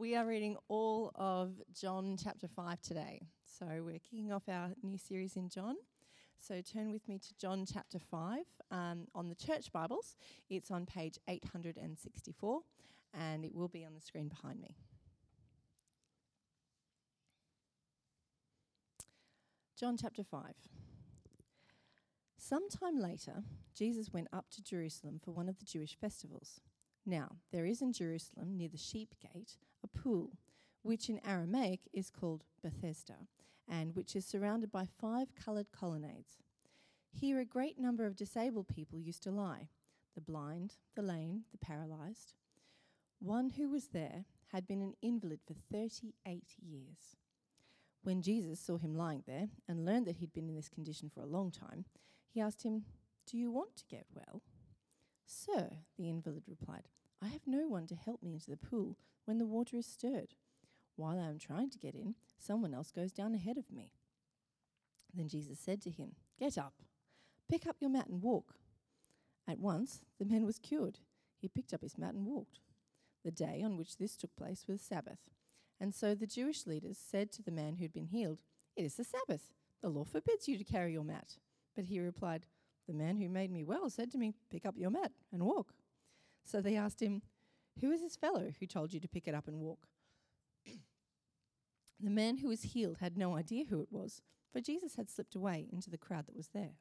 We are reading all of John chapter 5 today. So we're kicking off our new series in John. So turn with me to John chapter 5 um, on the church Bibles. It's on page 864 and it will be on the screen behind me. John chapter 5. Sometime later, Jesus went up to Jerusalem for one of the Jewish festivals. Now, there is in Jerusalem, near the sheep gate, a pool, which in Aramaic is called Bethesda, and which is surrounded by five coloured colonnades. Here, a great number of disabled people used to lie the blind, the lame, the paralysed. One who was there had been an invalid for 38 years. When Jesus saw him lying there and learned that he'd been in this condition for a long time, he asked him, Do you want to get well? Sir, the invalid replied, I have no one to help me into the pool when the water is stirred. While I am trying to get in, someone else goes down ahead of me. Then Jesus said to him, Get up, pick up your mat and walk. At once the man was cured. He picked up his mat and walked. The day on which this took place was Sabbath. And so the Jewish leaders said to the man who had been healed, It is the Sabbath. The law forbids you to carry your mat. But he replied, the man who made me well said to me, Pick up your mat and walk. So they asked him, Who is this fellow who told you to pick it up and walk? the man who was healed had no idea who it was, for Jesus had slipped away into the crowd that was there.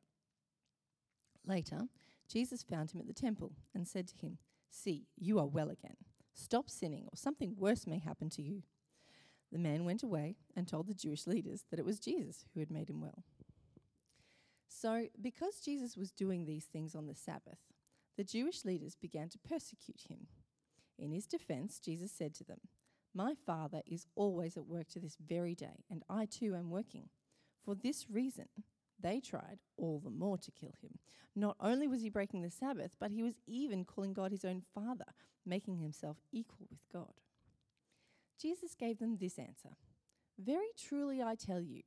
Later, Jesus found him at the temple and said to him, See, you are well again. Stop sinning, or something worse may happen to you. The man went away and told the Jewish leaders that it was Jesus who had made him well. So, because Jesus was doing these things on the Sabbath, the Jewish leaders began to persecute him. In his defense, Jesus said to them, My Father is always at work to this very day, and I too am working. For this reason, they tried all the more to kill him. Not only was he breaking the Sabbath, but he was even calling God his own Father, making himself equal with God. Jesus gave them this answer Very truly I tell you,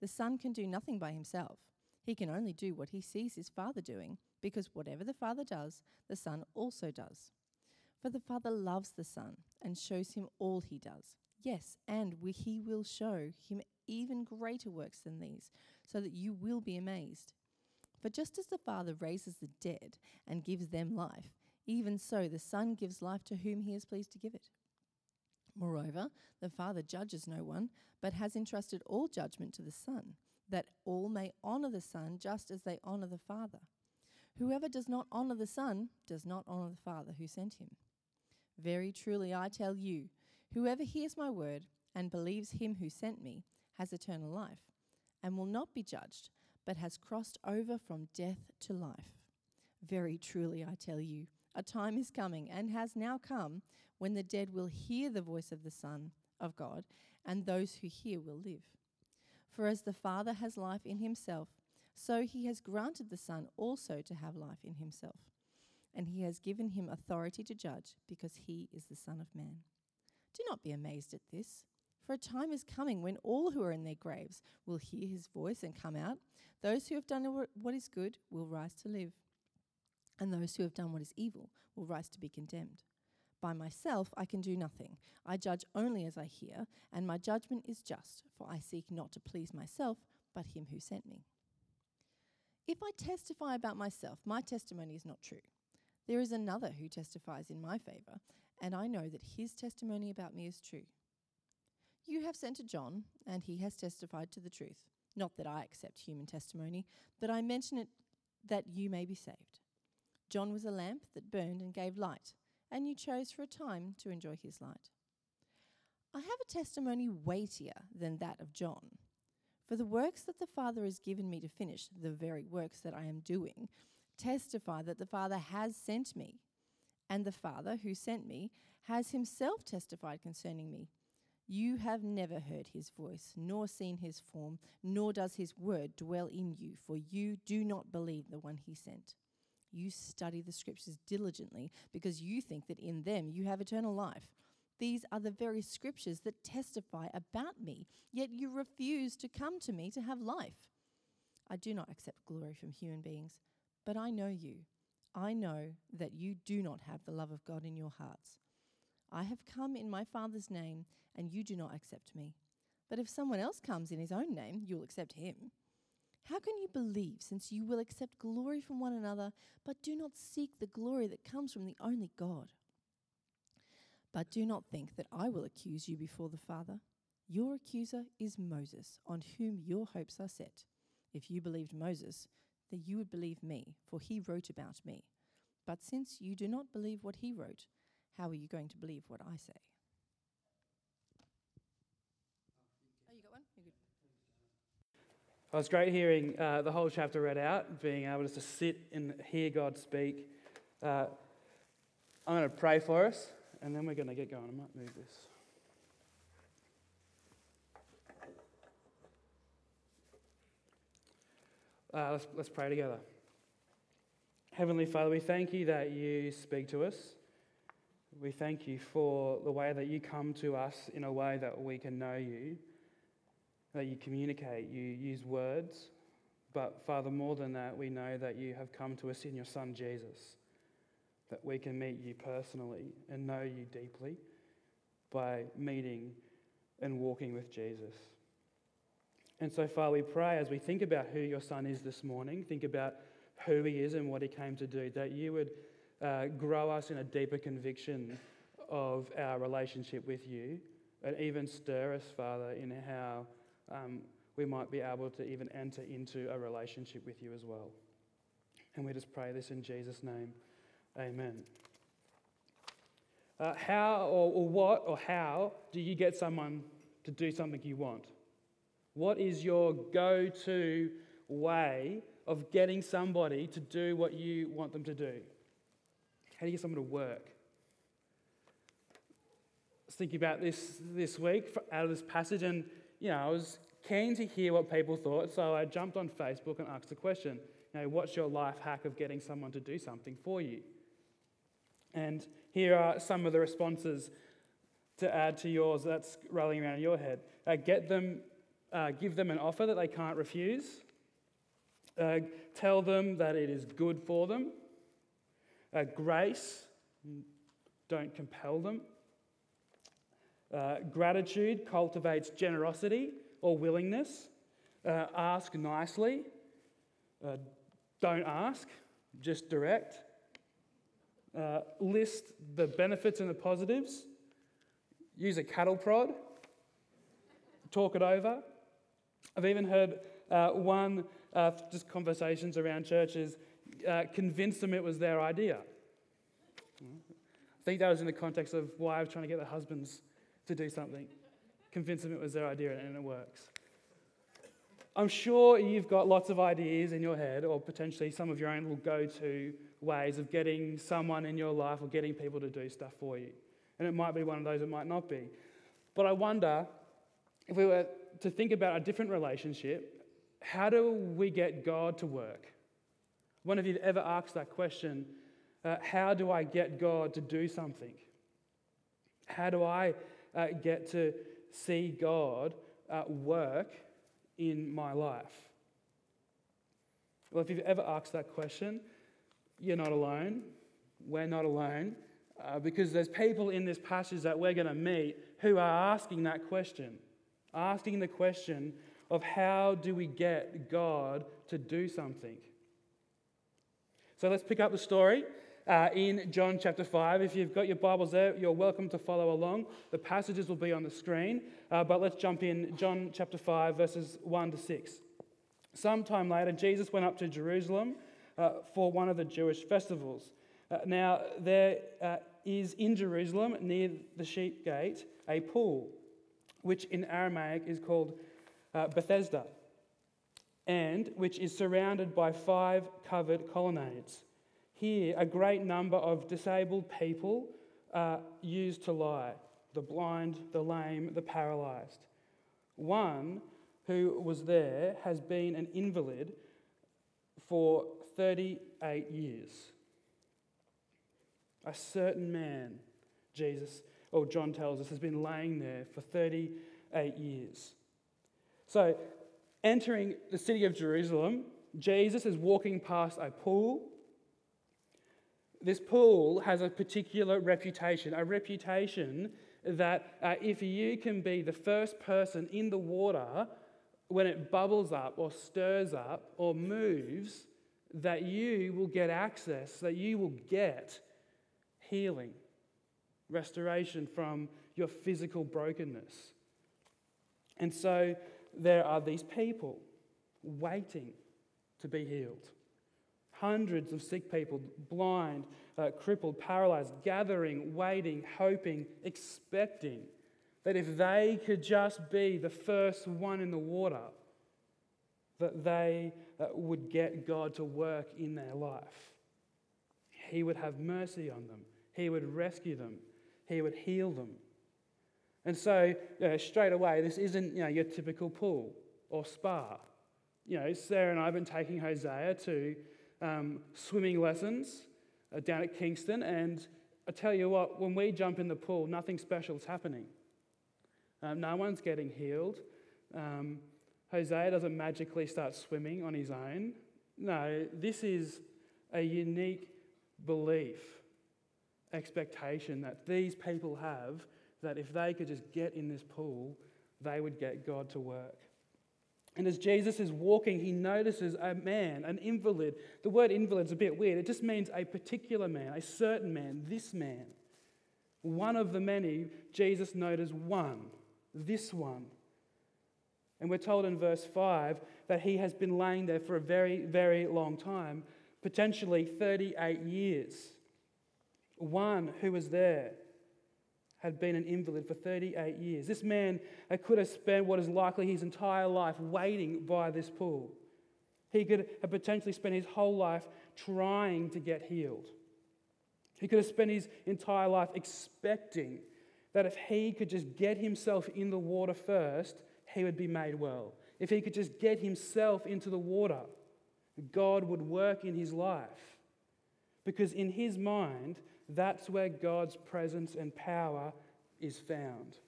the Son can do nothing by himself. He can only do what he sees his Father doing, because whatever the Father does, the Son also does. For the Father loves the Son and shows him all he does. Yes, and we, he will show him even greater works than these, so that you will be amazed. For just as the Father raises the dead and gives them life, even so the Son gives life to whom he is pleased to give it. Moreover, the Father judges no one, but has entrusted all judgment to the Son that all may honour the Son just as they honour the Father. Whoever does not honour the Son does not honour the Father who sent him. Very truly I tell you, whoever hears my word and believes him who sent me has eternal life, and will not be judged, but has crossed over from death to life. Very truly I tell you, a time is coming, and has now come, when the dead will hear the voice of the Son of God, and those who hear will live. For as the Father has life in himself, so he has granted the Son also to have life in himself. And he has given him authority to judge, because he is the Son of Man. Do not be amazed at this, for a time is coming when all who are in their graves will hear his voice and come out. Those who have done what is good will rise to live, and those who have done what is evil will rise to be condemned. By myself I can do nothing. I judge only as I hear, and my judgment is just, for I seek not to please myself, but him who sent me. If I testify about myself, my testimony is not true. There is another who testifies in my favour, and I know that his testimony about me is true. You have sent to John, and he has testified to the truth. Not that I accept human testimony, but I mention it that you may be saved. John was a lamp that burned and gave light and you chose for a time to enjoy his light. I have a testimony weightier than that of John. For the works that the Father has given me to finish, the very works that I am doing, testify that the Father has sent me. And the Father who sent me has himself testified concerning me. You have never heard his voice, nor seen his form, nor does his word dwell in you, for you do not believe the one he sent. You study the scriptures diligently because you think that in them you have eternal life. These are the very scriptures that testify about me, yet you refuse to come to me to have life. I do not accept glory from human beings, but I know you. I know that you do not have the love of God in your hearts. I have come in my Father's name, and you do not accept me. But if someone else comes in his own name, you'll accept him. How can you believe, since you will accept glory from one another, but do not seek the glory that comes from the only God? But do not think that I will accuse you before the Father. Your accuser is Moses, on whom your hopes are set. If you believed Moses, then you would believe me, for he wrote about me. But since you do not believe what he wrote, how are you going to believe what I say? Oh, you got one? You're good. It was great hearing uh, the whole chapter read out, being able just to sit and hear God speak. Uh, I'm going to pray for us, and then we're going to get going. I might move this. Uh, let's, let's pray together. Heavenly Father, we thank you that you speak to us. We thank you for the way that you come to us in a way that we can know you, that you communicate, you use words. But Father, more than that, we know that you have come to us in your Son Jesus, that we can meet you personally and know you deeply by meeting and walking with Jesus. And so, Father, we pray as we think about who your Son is this morning, think about who he is and what he came to do, that you would uh, grow us in a deeper conviction of our relationship with you, and even stir us, Father, in how um, we might be able to even enter into a relationship with you as well. And we just pray this in Jesus' name. Amen. Uh, how or, or what or how do you get someone to do something you want? What is your go to way of getting somebody to do what you want them to do? How do you get someone to work? I was thinking about this this week out of this passage, and you know, I was keen to hear what people thought, so I jumped on Facebook and asked a question. You know, what's your life hack of getting someone to do something for you? And here are some of the responses to add to yours that's rolling around in your head. Uh, get them uh, give them an offer that they can't refuse, uh, tell them that it is good for them, uh, grace, don't compel them. Uh, gratitude cultivates generosity or willingness. Uh, ask nicely, uh, don't ask, just direct. list the benefits and the positives. Use a cattle prod. Talk it over. I've even heard uh, one, uh, just conversations around churches, uh, convince them it was their idea. I think that was in the context of why I was trying to get the husbands to do something. Convince them it was their idea and it works. I'm sure you've got lots of ideas in your head, or potentially some of your own will go to ways of getting someone in your life or getting people to do stuff for you. And it might be one of those, it might not be. But I wonder if we were to think about a different relationship, how do we get God to work? One of you ever asked that question uh, how do I get God to do something? How do I uh, get to see God uh, work in my life? Well, if you've ever asked that question, you're not alone. We're not alone. Uh, because there's people in this passage that we're going to meet who are asking that question asking the question of how do we get God to do something? So let's pick up the story uh, in John chapter 5. If you've got your Bibles there, you're welcome to follow along. The passages will be on the screen, uh, but let's jump in. John chapter 5, verses 1 to 6. Sometime later, Jesus went up to Jerusalem uh, for one of the Jewish festivals. Uh, now, there uh, is in Jerusalem, near the sheep gate, a pool which in Aramaic is called uh, Bethesda, and which is surrounded by five covered colonnades. Here, a great number of disabled people uh, used to lie the blind, the lame, the paralyzed. One who was there has been an invalid for 38 years. A certain man, Jesus, or John tells us, has been laying there for 38 years. So, entering the city of Jerusalem, Jesus is walking past a pool. This pool has a particular reputation, a reputation that uh, if you can be the first person in the water when it bubbles up or stirs up or moves, that you will get access, that you will get healing, restoration from your physical brokenness. And so there are these people waiting to be healed. Hundreds of sick people, blind, uh, crippled, paralyzed, gathering, waiting, hoping, expecting that if they could just be the first one in the water, that they uh, would get God to work in their life. He would have mercy on them, He would rescue them, He would heal them. And so, you know, straight away, this isn't you know, your typical pool or spa. You know, Sarah and I have been taking Hosea to um, swimming lessons uh, down at Kingston, and I tell you what, when we jump in the pool, nothing special is happening. Um, no one's getting healed. Um, Hosea doesn't magically start swimming on his own. No, this is a unique belief, expectation that these people have that if they could just get in this pool, they would get God to work. And as Jesus is walking, he notices a man, an invalid. The word invalid is a bit weird. It just means a particular man, a certain man, this man. One of the many, Jesus noticed one, this one. And we're told in verse 5 that he has been laying there for a very, very long time, potentially 38 years. One who was there had been an invalid for 38 years. This man could have spent what is likely his entire life waiting by this pool. He could have potentially spent his whole life trying to get healed. He could have spent his entire life expecting that if he could just get himself in the water first, he would be made well. If he could just get himself into the water, God would work in his life. Because in his mind, that's where God's presence and power is found.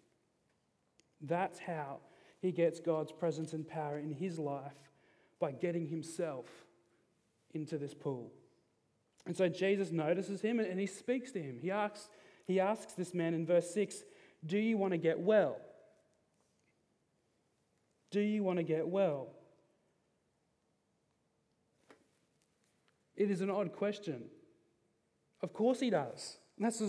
That's how he gets God's presence and power in his life by getting himself into this pool. And so Jesus notices him and he speaks to him. He asks, he asks this man in verse 6 Do you want to get well? Do you want to get well? It is an odd question. Of course he does. And that's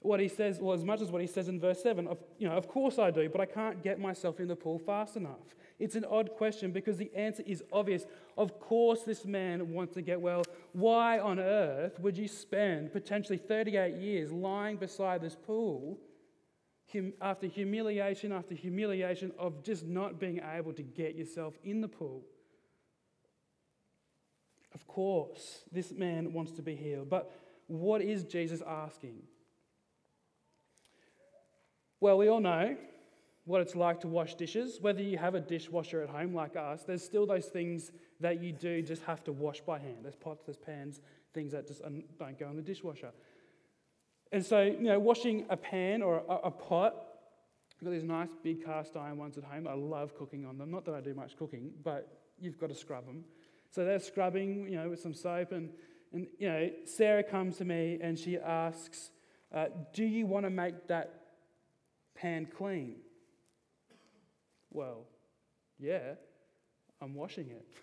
what he says, well, as much as what he says in verse 7. Of, you know, of course I do, but I can't get myself in the pool fast enough. It's an odd question because the answer is obvious. Of course, this man wants to get well. Why on earth would you spend potentially 38 years lying beside this pool hum, after humiliation after humiliation of just not being able to get yourself in the pool? Of course, this man wants to be healed. But what is Jesus asking? Well, we all know what it's like to wash dishes. Whether you have a dishwasher at home like us, there's still those things that you do just have to wash by hand. There's pots, there's pans, things that just don't go in the dishwasher. And so, you know, washing a pan or a, a pot, I've got these nice big cast iron ones at home. I love cooking on them. Not that I do much cooking, but you've got to scrub them. So they're scrubbing, you know, with some soap and and, you know, Sarah comes to me and she asks, uh, Do you want to make that pan clean? Well, yeah, I'm washing it.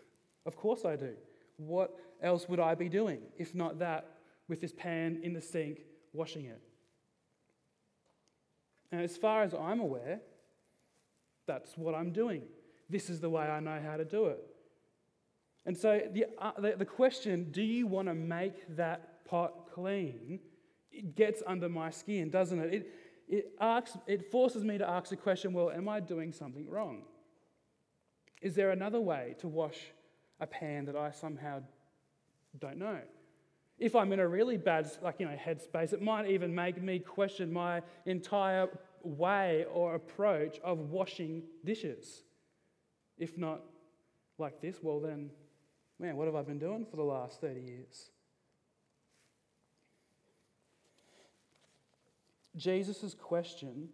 Of course I do. What else would I be doing if not that with this pan in the sink, washing it? And as far as I'm aware, that's what I'm doing. This is the way I know how to do it. And so the, uh, the, the question, do you want to make that pot clean, it gets under my skin, doesn't it? It, it, asks, it forces me to ask the question well, am I doing something wrong? Is there another way to wash a pan that I somehow don't know? If I'm in a really bad, like, you know, headspace, it might even make me question my entire way or approach of washing dishes? If not like this, well, then, man, what have I been doing for the last 30 years? Jesus' question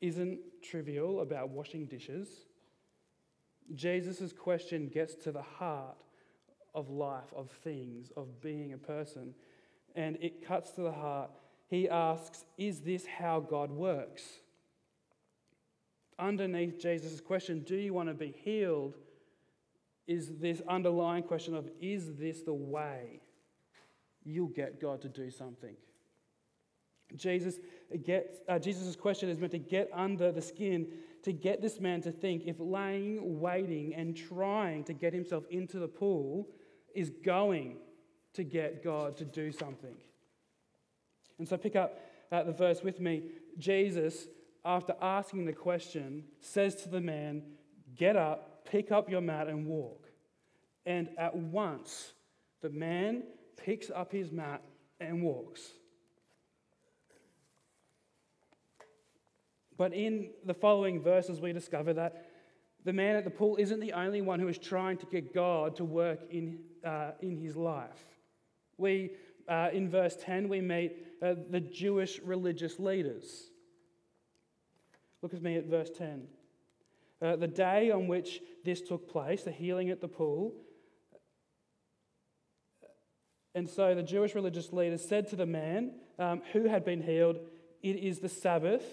isn't trivial about washing dishes. Jesus' question gets to the heart of life, of things, of being a person, and it cuts to the heart. He asks, Is this how God works? Underneath Jesus' question, Do you want to be healed? Is this underlying question of, Is this the way you'll get God to do something? Jesus gets, uh, Jesus' question is meant to get under the skin to get this man to think if laying, waiting, and trying to get himself into the pool is going to get God to do something. And so pick up uh, the verse with me. Jesus, after asking the question, says to the man, Get up, pick up your mat, and walk. And at once, the man picks up his mat and walks. But in the following verses, we discover that the man at the pool isn't the only one who is trying to get God to work in, uh, in his life. We, uh, in verse 10, we meet uh, the Jewish religious leaders. Look with me at verse 10. Uh, the day on which this took place, the healing at the pool, and so the Jewish religious leaders said to the man um, who had been healed, It is the Sabbath.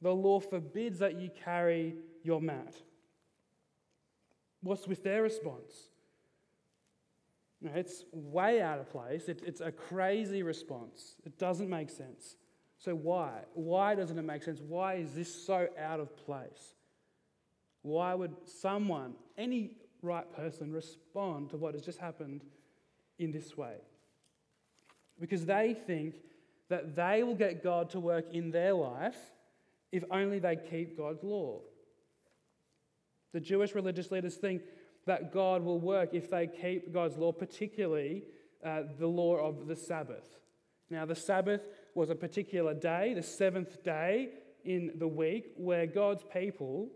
The law forbids that you carry your mat. What's with their response? It's way out of place. It, it's a crazy response. It doesn't make sense. So, why? Why doesn't it make sense? Why is this so out of place? Why would someone, any right person, respond to what has just happened in this way? Because they think that they will get God to work in their life if only they keep God's law. The Jewish religious leaders think that God will work if they keep God's law, particularly uh, the law of the Sabbath. Now, the Sabbath was a particular day, the seventh day in the week, where God's people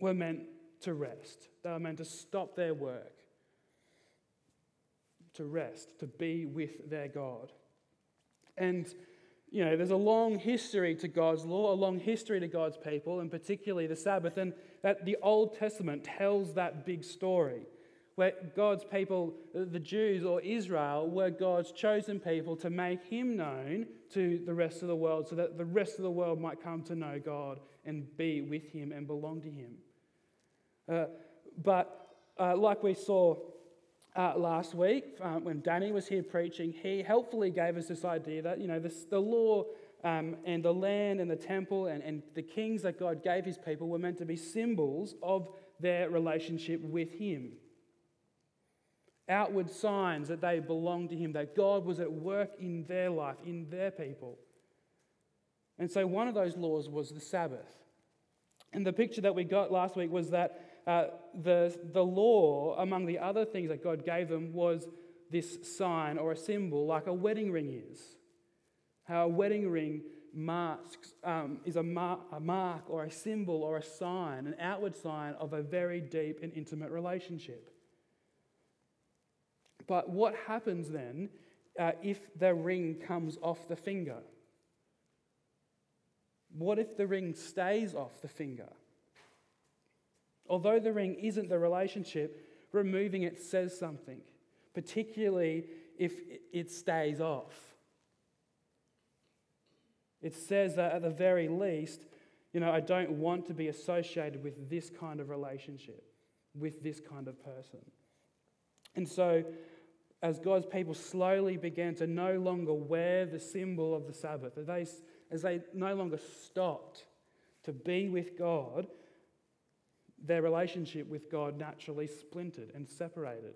were meant to rest. They were meant to stop their work, to rest, to be with their God. And you know, there's a long history to God's law, a long history to God's people, and particularly the Sabbath. And that the Old Testament tells that big story where God's people, the Jews or Israel, were God's chosen people to make him known to the rest of the world so that the rest of the world might come to know God and be with him and belong to him. Uh, but uh, like we saw uh, last week um, when Danny was here preaching, he helpfully gave us this idea that, you know, this, the law um, and the land and the temple and, and the kings that God gave his people were meant to be symbols of their relationship with him. Outward signs that they belonged to him, that God was at work in their life, in their people. And so one of those laws was the Sabbath. And the picture that we got last week was that uh, the, the law, among the other things that God gave them, was this sign or a symbol, like a wedding ring is. How a wedding ring masks, um, is a, mar- a mark or a symbol or a sign, an outward sign of a very deep and intimate relationship. But what happens then uh, if the ring comes off the finger? What if the ring stays off the finger? Although the ring isn't the relationship, removing it says something, particularly if it stays off. It says that at the very least, you know, I don't want to be associated with this kind of relationship, with this kind of person. And so, as God's people slowly began to no longer wear the symbol of the Sabbath, as they, as they no longer stopped to be with God, their relationship with God naturally splintered and separated.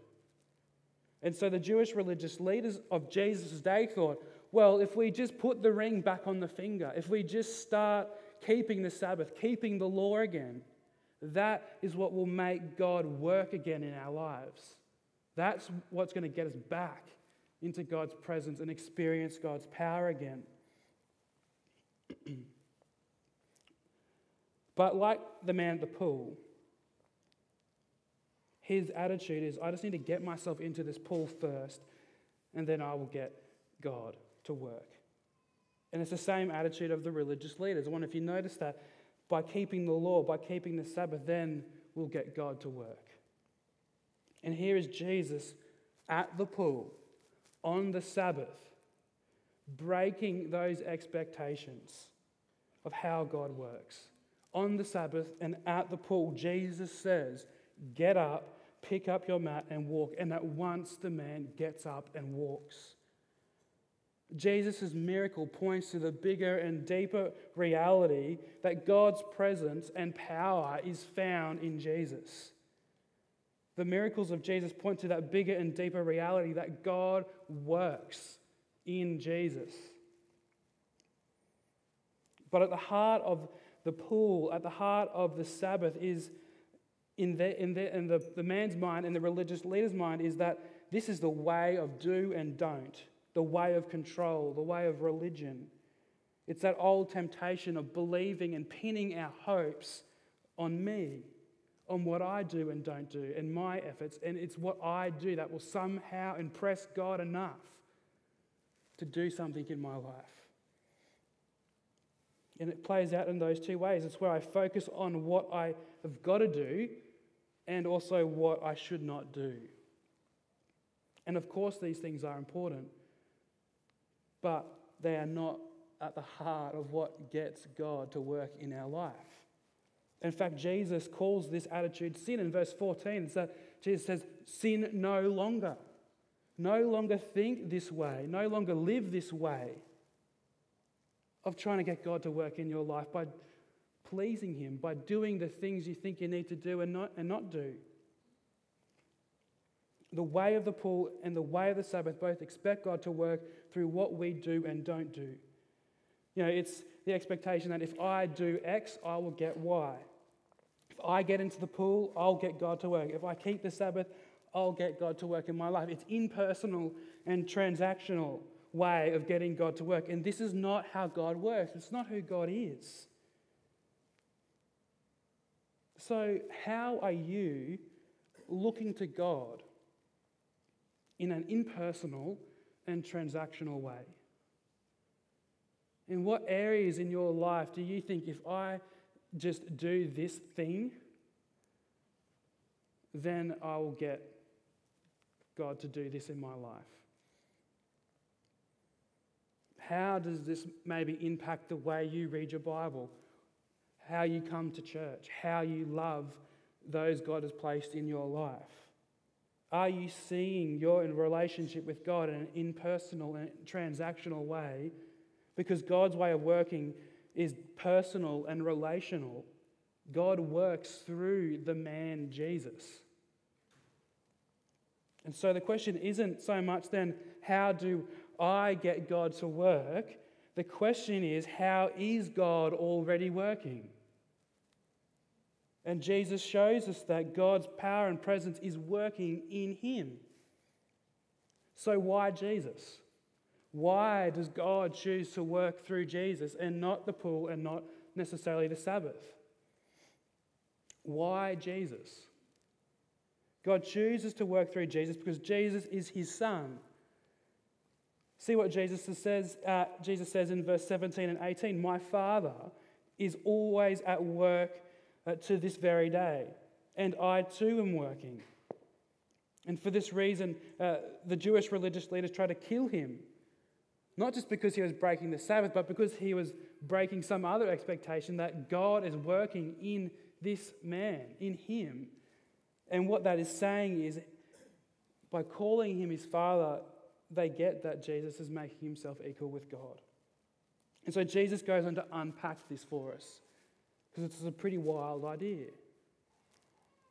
And so the Jewish religious leaders of Jesus' day thought, well, if we just put the ring back on the finger, if we just start keeping the Sabbath, keeping the law again, that is what will make God work again in our lives. That's what's going to get us back into God's presence and experience God's power again. but like the man at the pool, his attitude is I just need to get myself into this pool first, and then I will get God to work. And it's the same attitude of the religious leaders. I wonder if you notice that by keeping the law, by keeping the Sabbath, then we'll get God to work. And here is Jesus at the pool on the Sabbath, breaking those expectations of how God works. On the Sabbath and at the pool, Jesus says, Get up, pick up your mat, and walk. And at once the man gets up and walks. Jesus' miracle points to the bigger and deeper reality that God's presence and power is found in Jesus. The miracles of Jesus point to that bigger and deeper reality that God works in Jesus. But at the heart of the pool, at the heart of the Sabbath, is in, the, in, the, in the, the man's mind and the religious leader's mind, is that this is the way of do and don't the way of control, the way of religion. It's that old temptation of believing and pinning our hopes on me, on what I do and don't do, and my efforts. And it's what I do that will somehow impress God enough to do something in my life. And it plays out in those two ways. It's where I focus on what I have got to do and also what I should not do. And of course, these things are important but they are not at the heart of what gets God to work in our life. In fact, Jesus calls this attitude sin. In verse 14, it's that Jesus says, Sin no longer. No longer think this way. No longer live this way of trying to get God to work in your life by pleasing Him, by doing the things you think you need to do and not, and not do the way of the pool and the way of the Sabbath both expect God to work through what we do and don't do. You know, it's the expectation that if I do X, I will get Y. If I get into the pool, I'll get God to work. If I keep the Sabbath, I'll get God to work in my life. It's impersonal and transactional way of getting God to work. And this is not how God works. It's not who God is. So, how are you looking to God in an impersonal and transactional way? In what areas in your life do you think if I just do this thing, then I will get God to do this in my life? How does this maybe impact the way you read your Bible? How you come to church? How you love those God has placed in your life? Are you seeing your relationship with God in an impersonal and transactional way? Because God's way of working is personal and relational. God works through the man Jesus. And so the question isn't so much then, how do I get God to work? The question is, how is God already working? And Jesus shows us that God's power and presence is working in him. So, why Jesus? Why does God choose to work through Jesus and not the pool and not necessarily the Sabbath? Why Jesus? God chooses to work through Jesus because Jesus is his son. See what Jesus says, uh, Jesus says in verse 17 and 18 My Father is always at work uh, to this very day. And I too am working. And for this reason, uh, the Jewish religious leaders tried to kill him. Not just because he was breaking the Sabbath, but because he was breaking some other expectation that God is working in this man, in him. And what that is saying is, by calling him his father, they get that Jesus is making himself equal with God. And so Jesus goes on to unpack this for us because it's a pretty wild idea.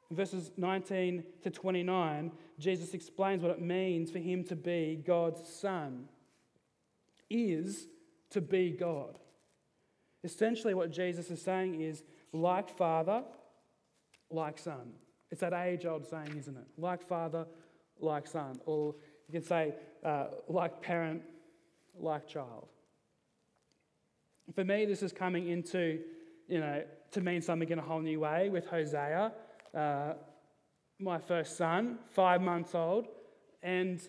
In verses 19 to 29, Jesus explains what it means for him to be God's son, is to be God. Essentially, what Jesus is saying is like father, like son. It's that age old saying, isn't it? Like father, like son. Or you could say uh, like parent, like child. For me, this is coming into, you know, to mean something in a whole new way with Hosea, uh, my first son, five months old. And,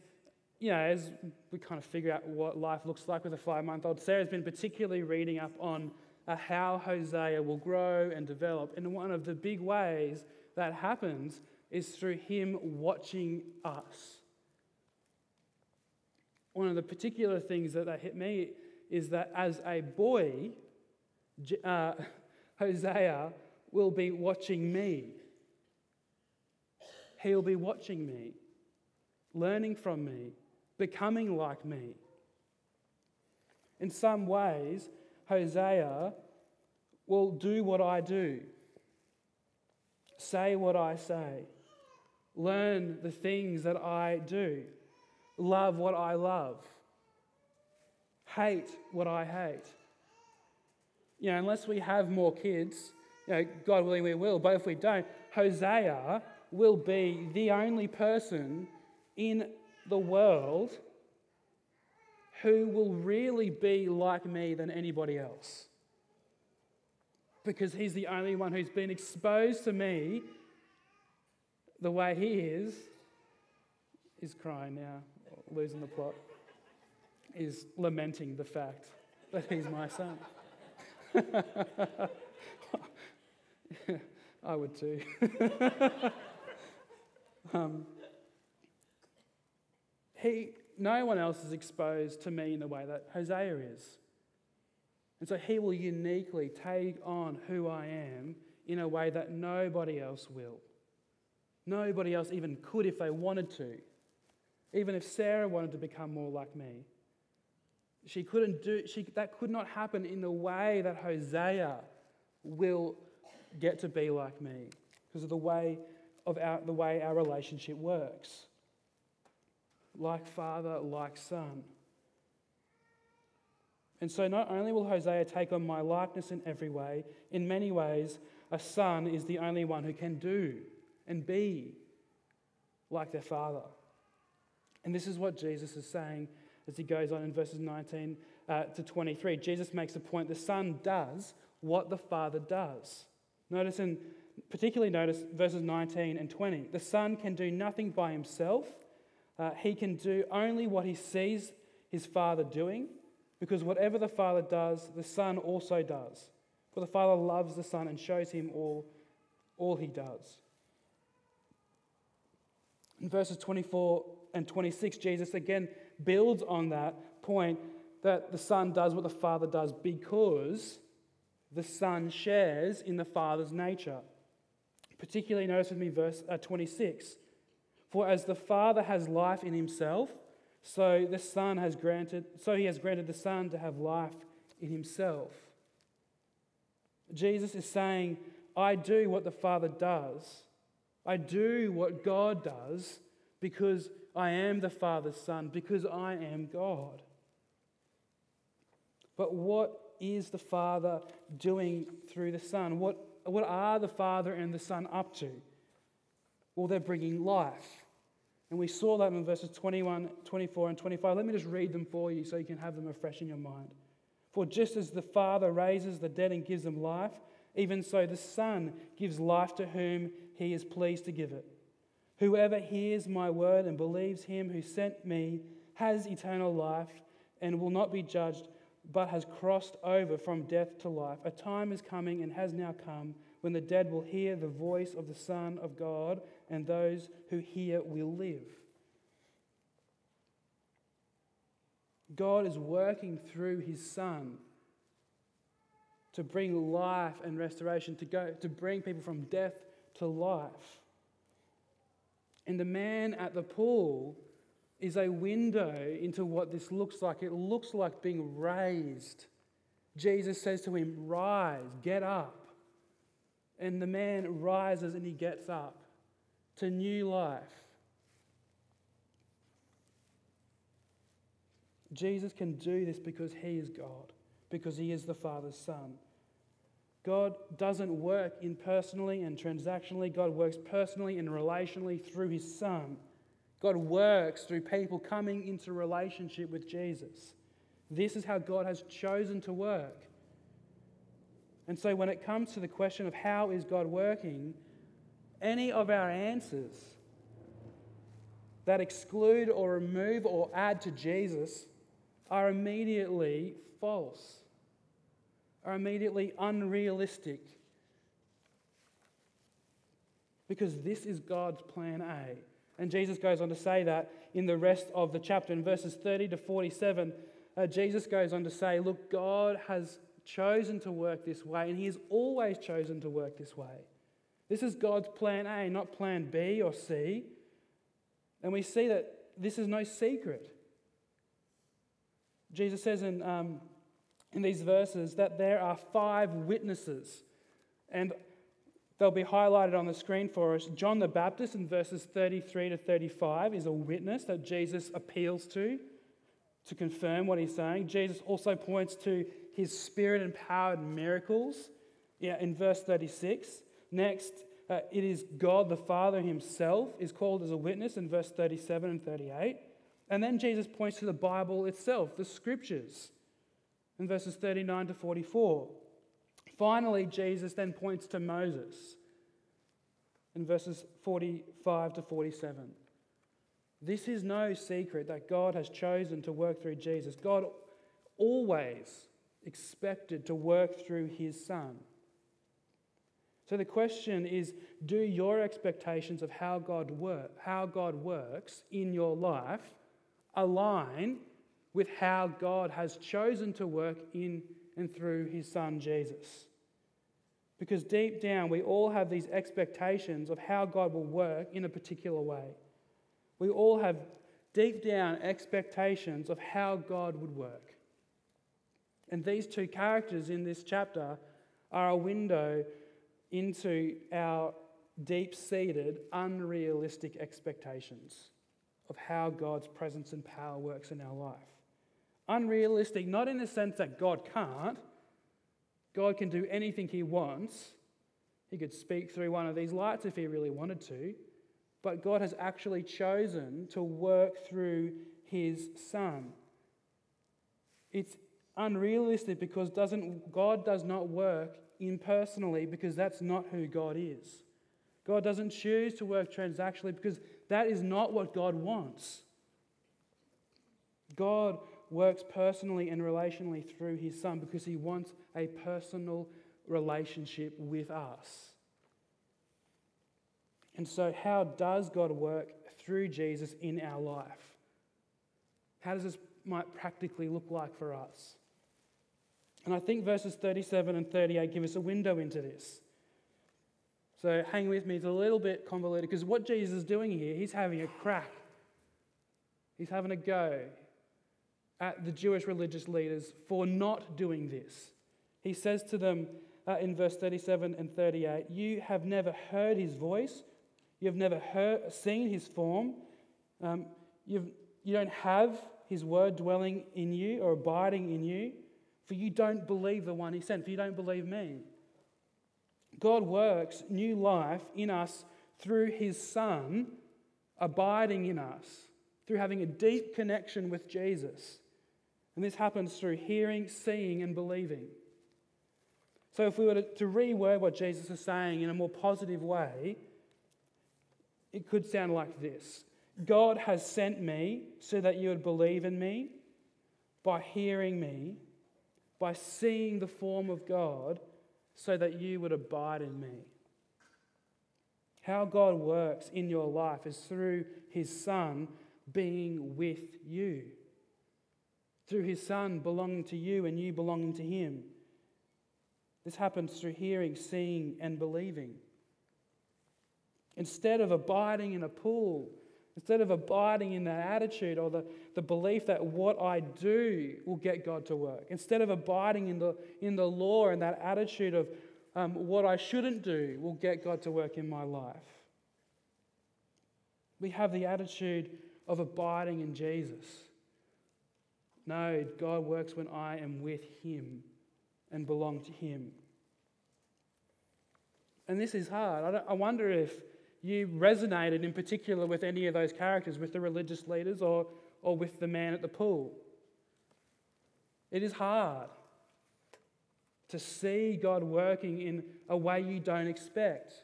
you know, as we kind of figure out what life looks like with a five month old, Sarah's been particularly reading up on uh, how Hosea will grow and develop. And one of the big ways that happens is through him watching us. One of the particular things that, that hit me is that as a boy, uh, Hosea will be watching me. He'll be watching me, learning from me, becoming like me. In some ways, Hosea will do what I do, say what I say, learn the things that I do, love what I love, hate what I hate. You know, unless we have more kids, you know, God willing we will, but if we don't, Hosea will be the only person in the world who will really be like me than anybody else. Because he's the only one who's been exposed to me the way he is. He's crying now, losing the plot. Is lamenting the fact that he's my son. I would too. um, he, no one else is exposed to me in the way that Hosea is. And so he will uniquely take on who I am in a way that nobody else will. Nobody else even could if they wanted to. Even if Sarah wanted to become more like me. She couldn't do she, that could not happen in the way that Hosea will get to be like me because of the way of our, the way our relationship works. Like father, like son. And so, not only will Hosea take on my likeness in every way, in many ways, a son is the only one who can do and be like their father. And this is what Jesus is saying as he goes on in verses 19 uh, to 23. Jesus makes the point the son does what the father does. Notice in particularly notice verses 19 and 20. The son can do nothing by himself. Uh, he can do only what he sees his father doing, because whatever the father does, the son also does. For the father loves the son and shows him all, all he does. In verses 24 and 26, Jesus again builds on that point that the son does what the father does because the son shares in the father's nature. Particularly, notice with me verse uh, 26. For as the Father has life in himself, so the Son has granted, so he has granted the Son to have life in himself. Jesus is saying, I do what the Father does. I do what God does because I am the Father's Son, because I am God. But what is the Father doing through the Son? What, what are the Father and the Son up to? Well, they're bringing life. And we saw that in verses 21, 24, and 25. Let me just read them for you so you can have them afresh in your mind. For just as the Father raises the dead and gives them life, even so the Son gives life to whom he is pleased to give it. Whoever hears my word and believes him who sent me has eternal life and will not be judged, but has crossed over from death to life. A time is coming and has now come when the dead will hear the voice of the Son of God, and those who hear will live. God is working through his Son to bring life and restoration, to, go, to bring people from death to life. And the man at the pool is a window into what this looks like. It looks like being raised. Jesus says to him, Rise, get up. And the man rises and he gets up to new life. Jesus can do this because he is God, because he is the Father's Son. God doesn't work impersonally and transactionally, God works personally and relationally through his Son. God works through people coming into relationship with Jesus. This is how God has chosen to work. And so, when it comes to the question of how is God working, any of our answers that exclude or remove or add to Jesus are immediately false, are immediately unrealistic. Because this is God's plan A. And Jesus goes on to say that in the rest of the chapter. In verses 30 to 47, uh, Jesus goes on to say, Look, God has chosen to work this way, and He has always chosen to work this way. This is God's plan A, not plan B or C. And we see that this is no secret. Jesus says in, um, in these verses that there are five witnesses, and they'll be highlighted on the screen for us. John the Baptist in verses 33 to 35 is a witness that Jesus appeals to to confirm what he's saying. Jesus also points to his spirit empowered miracles yeah, in verse 36. Next, uh, it is God the Father himself is called as a witness in verse 37 and 38. And then Jesus points to the Bible itself, the scriptures, in verses 39 to 44. Finally, Jesus then points to Moses in verses 45 to 47. This is no secret that God has chosen to work through Jesus. God always expected to work through his Son. So the question is do your expectations of how God, work, how God works in your life align with how God has chosen to work in and through his son Jesus? Because deep down, we all have these expectations of how God will work in a particular way. We all have deep down expectations of how God would work. And these two characters in this chapter are a window into our deep seated, unrealistic expectations of how God's presence and power works in our life. Unrealistic, not in the sense that God can't, God can do anything He wants. He could speak through one of these lights if He really wanted to, but God has actually chosen to work through His Son. It's unrealistic because doesn't, God does not work impersonally because that's not who God is. God doesn't choose to work transactionally because that is not what God wants. God works personally and relationally through his Son because he wants a personal relationship with us. And so, how does God work through Jesus in our life? How does this might practically look like for us? And I think verses 37 and 38 give us a window into this. So hang with me, it's a little bit convoluted because what Jesus is doing here, he's having a crack. He's having a go at the Jewish religious leaders for not doing this. He says to them uh, in verse 37 and 38 You have never heard his voice, you have never heard, seen his form, um, you've, you don't have his word dwelling in you or abiding in you. For you don't believe the one he sent, for you don't believe me. God works new life in us through his Son abiding in us, through having a deep connection with Jesus. And this happens through hearing, seeing, and believing. So, if we were to, reword what Jesus is saying in a more positive way, it could sound like this God has sent me so that you would believe in me by hearing me by seeing the form of God so that you would abide in me. How God works in your life is through His Son being with you, through His Son belonging to you and you belonging to Him. This happens through hearing, seeing, and believing. Instead of abiding in a pool Instead of abiding in that attitude or the, the belief that what I do will get God to work, instead of abiding in the, in the law and that attitude of um, what I shouldn't do will get God to work in my life, we have the attitude of abiding in Jesus. No, God works when I am with Him and belong to Him. And this is hard. I, I wonder if you resonated in particular with any of those characters, with the religious leaders or, or with the man at the pool. It is hard. to see God working in a way you don't expect.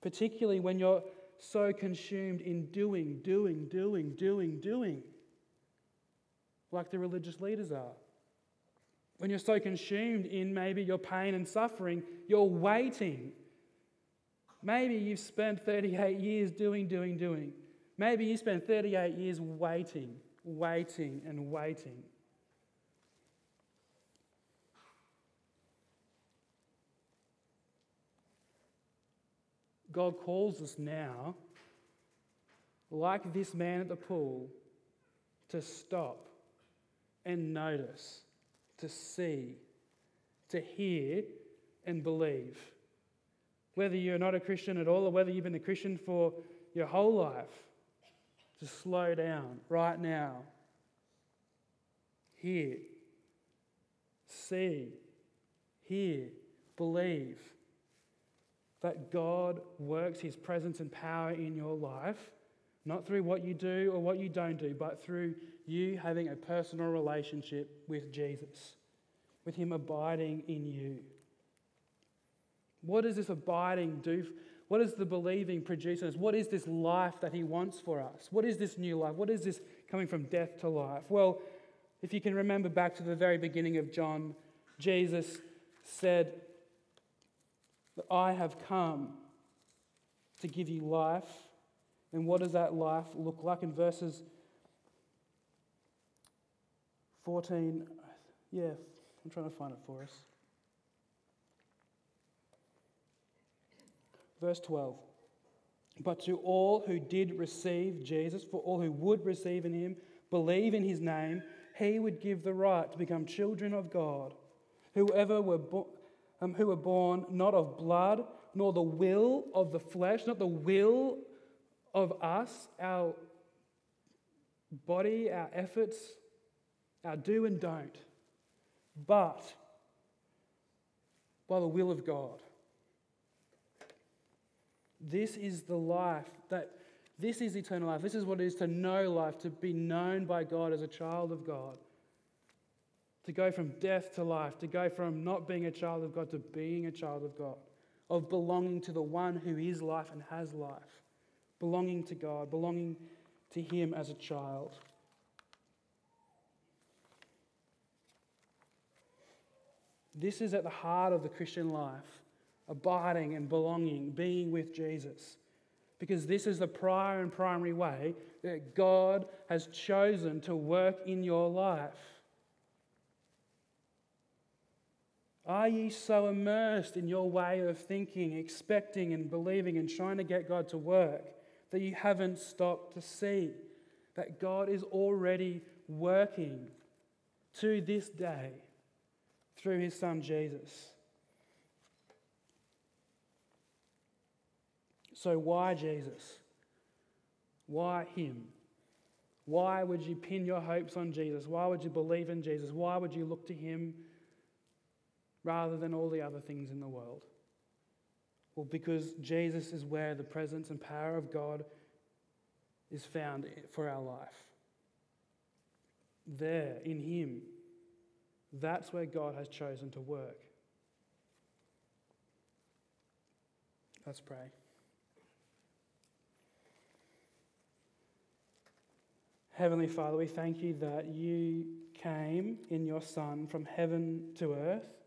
Particularly when you're so consumed in doing, doing, doing, doing, doing, like the religious leaders are. When you're so consumed in maybe your pain and suffering, you're waiting. Maybe you've spent 38 years doing, doing, doing. Maybe you spent 38 years waiting, waiting, and waiting. God calls us now, like this man at the pool, to stop and notice, to see, to hear, and believe. Whether you're not a Christian at all or whether you've been a Christian for your whole life, to slow down right now. Hear, see, hear, believe that God works his presence and power in your life, not through what you do or what you don't do, but through you having a personal relationship with Jesus, with him abiding in you. What does this abiding do? What does the believing produce in us? What is this life that he wants for us? What is this new life? What is this coming from death to life? Well, if you can remember back to the very beginning of John, Jesus said, that I have come to give you life. And what does that life look like? In verses 14, yeah, I'm trying to find it for us. Verse 12. But to all who did receive Jesus, for all who would receive in him, believe in his name, he would give the right to become children of God. Whoever were born um, who were born not of blood, nor the will of the flesh, not the will of us, our body, our efforts, our do and don't, but by the will of God. This is the life that this is eternal life. This is what it is to know life, to be known by God as a child of God to go from death to life, to go from not being a child of God to being a child of God, of belonging to the one who is life and has life, belonging to God, belonging to Him as a child. This is at the heart of the Christian life abiding and belonging, being with Jesus. Because this is the prior and primary way that God has chosen to work in your life. Are ye so immersed in your way of thinking, expecting and believing and trying to get God to work that you haven't stopped to see that God is already working to this day through his son Jesus? So, why Jesus? Why him? Why would you pin your hopes on Jesus? Why would you believe in Jesus? Why would you look to him rather than all the other things in the world? Well, because Jesus is where the presence and power of God is found for our life. There, in Him, that's where God has chosen to work. Let's pray. Heavenly Father, we thank you that you came in your Son from heaven to earth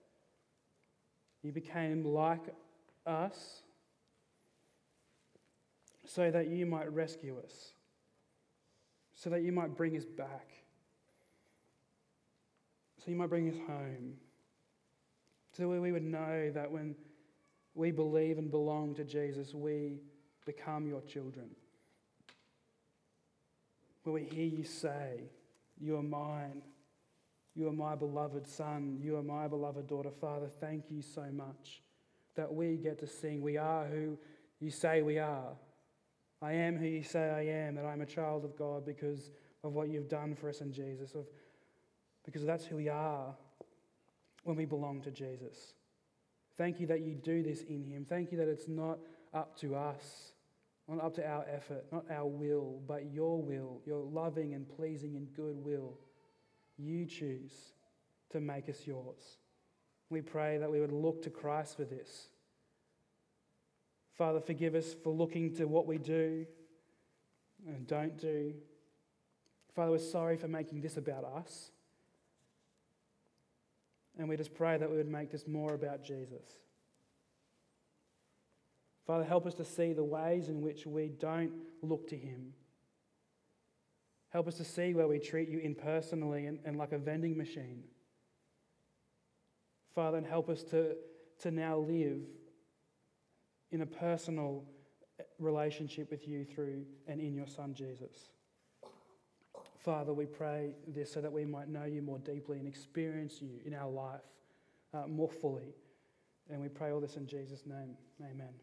you became like us so that you might rescue us, so that you might bring us back, so you might bring us home, so we would know that when we believe and belong to Jesus, we become your children. Where we hear you say, You are mine. You are my beloved son. You are my beloved daughter. Father, thank you so much that we get to sing. We are who you say we are. I am who you say I am, that I'm a child of God because of what you've done for us in Jesus, of, because that's who we are when we belong to Jesus. Thank you that you do this in Him. Thank you that it's not up to us, not up to our effort, not our will, but your will, your loving and pleasing and good will you choose to make us yours. We pray that we would look to Christ for this. Father, forgive us for looking to what we do and don't do. Father, we're sorry for making this about us. And we just pray that we would make this more about Jesus. Father, help us to see the ways in which we don't look to Him. Help us to see where we treat you impersonally and, and like a vending machine. Father, and help us to, to now live in a personal relationship with you through and in your Son, Jesus. Father, we pray this so that we might know you more deeply and experience you in our life uh, more fully. And we pray all this in Jesus' name. Amen.